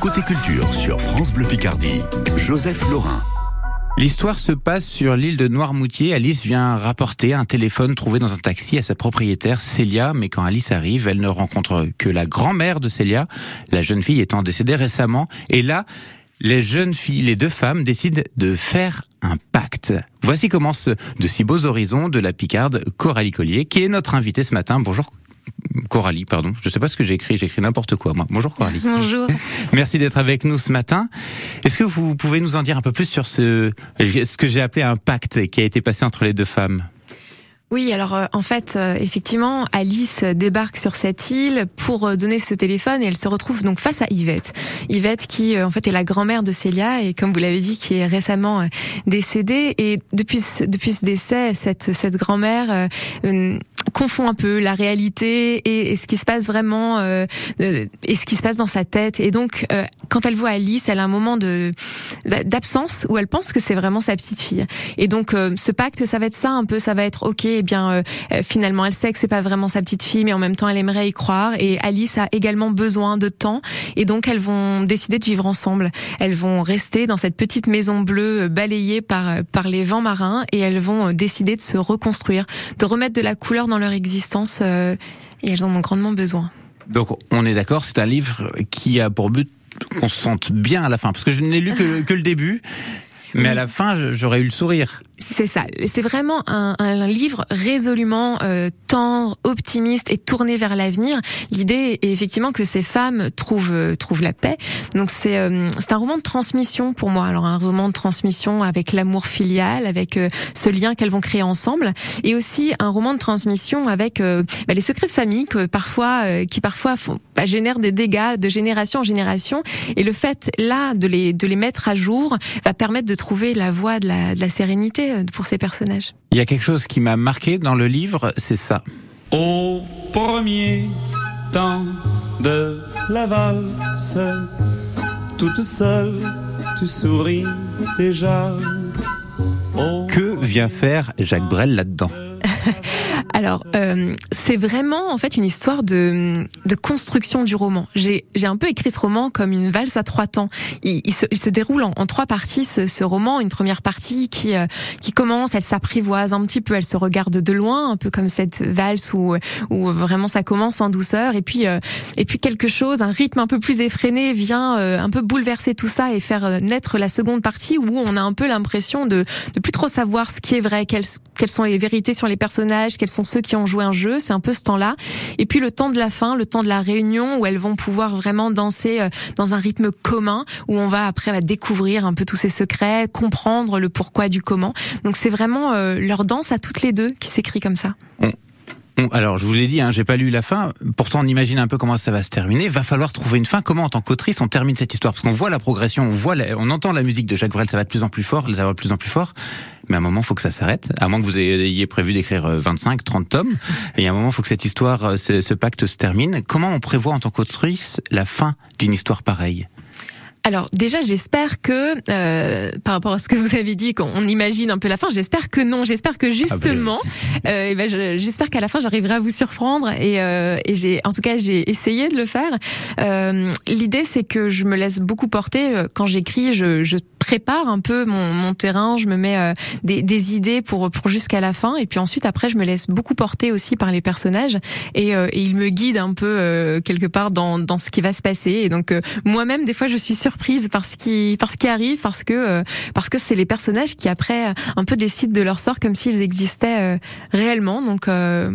Côté culture sur France Bleu Picardie, Joseph Laurin. L'histoire se passe sur l'île de Noirmoutier. Alice vient rapporter un téléphone trouvé dans un taxi à sa propriétaire Célia, mais quand Alice arrive, elle ne rencontre que la grand-mère de Célia, la jeune fille étant décédée récemment. Et là, les jeunes filles, les deux femmes décident de faire un pacte. Voici commence de si beaux horizons de la Picarde Coralie Collier, qui est notre invitée ce matin. Bonjour Coralie, pardon. Je ne sais pas ce que j'ai écrit, j'ai écrit n'importe quoi, moi. Bonjour Coralie. Bonjour. Merci d'être avec nous ce matin. Est-ce que vous pouvez nous en dire un peu plus sur ce, ce que j'ai appelé un pacte qui a été passé entre les deux femmes? Oui, alors euh, en fait, euh, effectivement, Alice débarque sur cette île pour euh, donner ce téléphone et elle se retrouve donc face à Yvette. Yvette qui en fait est la grand-mère de Célia et comme vous l'avez dit, qui est récemment décédée. Et depuis depuis ce décès, cette cette grand-mère confond un peu la réalité et, ce qui se passe vraiment euh, et ce qui se passe dans sa tête. Et donc, euh, quand elle voit Alice, elle a un moment de d'absence où elle pense que c'est vraiment sa petite fille. Et donc, euh, ce pacte, ça va être ça un peu. Ça va être ok. Eh bien, finalement, elle sait que c'est pas vraiment sa petite fille, mais en même temps, elle aimerait y croire. Et Alice a également besoin de temps. Et donc, elles vont décider de vivre ensemble. Elles vont rester dans cette petite maison bleue balayée par par les vents marins et elles vont décider de se reconstruire, de remettre de la couleur dans leur existence euh, et elles en ont grandement besoin. Donc on est d'accord, c'est un livre qui a pour but qu'on se sente bien à la fin, parce que je n'ai lu que, que le début, mais à la fin j'aurais eu le sourire. C'est ça. C'est vraiment un, un, livre résolument euh, tendre, optimiste et tourné vers l'avenir. L'idée est effectivement que ces femmes trouvent euh, trouvent la paix. Donc c'est euh, c'est un roman de transmission pour moi. Alors un roman de transmission avec l'amour filial, avec euh, ce lien qu'elles vont créer ensemble, et aussi un roman de transmission avec bah, les secrets de famille que parfois qui parfois font, bah, génèrent des dégâts de génération en génération. Et le fait là de les de les mettre à jour va permettre de trouver la voie de la, de la sérénité euh, pour ces personnages. Il y a quelque chose qui m'a marqué dans le livre, c'est ça. Au premier temps de la valse, toute seule, tu souris déjà. que vient faire Jacques Brel là-dedans? Alors, euh, c'est vraiment en fait une histoire de, de construction du roman. J'ai un peu écrit ce roman comme une valse à trois temps. Il, il, se, il se, déroule en, trois parties ce, ce, roman. Une première partie qui euh, qui commence, elle s'apprivoise un petit peu, elle se regarde de loin, un peu comme cette valse où où vraiment ça commence en douceur. Et puis euh, et puis quelque chose, un rythme un peu plus effréné vient euh, un peu bouleverser tout ça et faire euh, naître la seconde partie où on a un peu l'impression de de plus trop savoir ce qui est vrai, quelles quelles sont les vérités sur les personnages, quels sont ceux qui ont joué un jeu, c'est un peu ce temps-là. Et puis le temps de la fin, le temps de la réunion où elles vont pouvoir vraiment danser euh, dans un rythme commun, où on va après va découvrir un peu tous ces secrets, comprendre le pourquoi du comment. Donc c'est vraiment euh, leur danse à toutes les deux qui s'écrit comme ça. Alors, je vous l'ai dit, hein, j'ai pas lu la fin. Pourtant, on imagine un peu comment ça va se terminer. Va falloir trouver une fin. Comment, en tant qu'autrice, on termine cette histoire? Parce qu'on voit la progression, on voit, on entend la musique de Jacques Brel, ça va de plus en plus fort, ça va de plus en plus fort. Mais à un moment, faut que ça s'arrête. À moins que vous ayez prévu d'écrire 25, euh, 30 tomes. Et à un moment, faut que cette histoire, euh, ce pacte se termine. Comment on prévoit, en tant qu'autrice, la fin d'une histoire pareille? Alors déjà, j'espère que euh, par rapport à ce que vous avez dit, qu'on imagine un peu la fin, j'espère que non. J'espère que justement, ah ben... euh, ben j'espère qu'à la fin, j'arriverai à vous surprendre. Et, euh, et j'ai, en tout cas, j'ai essayé de le faire. Euh, L'idée, c'est que je me laisse beaucoup porter euh, quand j'écris. Je, je prépare un peu mon, mon terrain, je me mets euh, des, des, idées pour pour jusqu'à la fin. Et puis ensuite, après, je me laisse beaucoup porter aussi par les personnages et, euh, et ils me guident un peu quelque part dans dans ce qui va se passer. Et donc moi-même, des fois, je suis surprise par ce qui par ce qui arrive parce que euh, parce que c'est les personnages qui après un peu décident de leur sort comme s'ils existaient euh, réellement donc euh,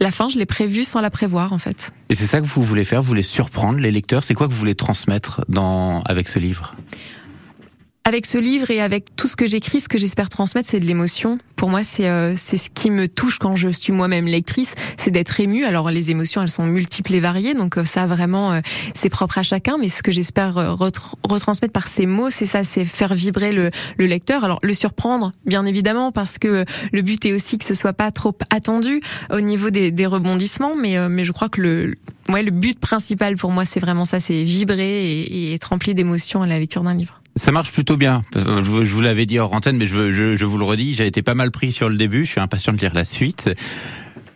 la fin je l'ai prévue sans la prévoir en fait. Et c'est ça que vous voulez faire, vous voulez surprendre les lecteurs, c'est quoi que vous voulez transmettre dans avec ce livre? Avec ce livre et avec tout ce que j'écris, ce que j'espère transmettre, c'est de l'émotion. Pour moi, c'est euh, c'est ce qui me touche quand je suis moi-même lectrice, c'est d'être émue. Alors les émotions, elles sont multiples et variées, donc euh, ça vraiment euh, c'est propre à chacun. Mais ce que j'espère retransmettre par ces mots, c'est ça, c'est faire vibrer le, le lecteur. Alors le surprendre, bien évidemment, parce que le but est aussi que ce soit pas trop attendu au niveau des, des rebondissements. Mais mais je crois que le ouais, le but principal pour moi, c'est vraiment ça, c'est vibrer et, et être rempli d'émotions à la lecture d'un livre. Ça marche plutôt bien. Je vous l'avais dit hors antenne, mais je, je, je vous le redis, j'ai été pas mal pris sur le début. Je suis impatient de lire la suite.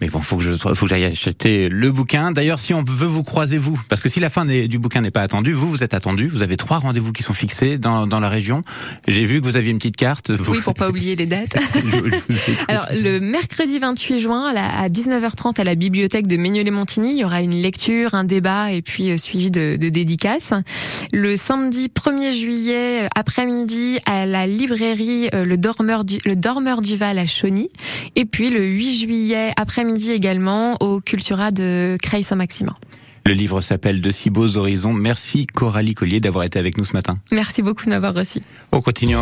Mais bon, faut que je, faut que j'aille acheter le bouquin. D'ailleurs, si on veut vous croiser vous, parce que si la fin du bouquin n'est pas attendue, vous, vous êtes attendu. Vous avez trois rendez-vous qui sont fixés dans, dans la région. J'ai vu que vous aviez une petite carte. Oui, pour pas oublier les dates. Alors, le mercredi 28 juin, à 19h30, à la bibliothèque de Mignolet-Montigny, il y aura une lecture, un débat et puis euh, suivi de, de dédicaces. Le samedi 1er juillet, euh, après-midi, à la librairie euh, Le Dormeur du, le Dormeur du Val à Chauny. Et puis le 8 juillet, après-midi, également au Cultura de Creil-Saint-Maximin. Le livre s'appelle De si beaux horizons. Merci Coralie Collier d'avoir été avec nous ce matin. Merci beaucoup de m'avoir reçu. On continue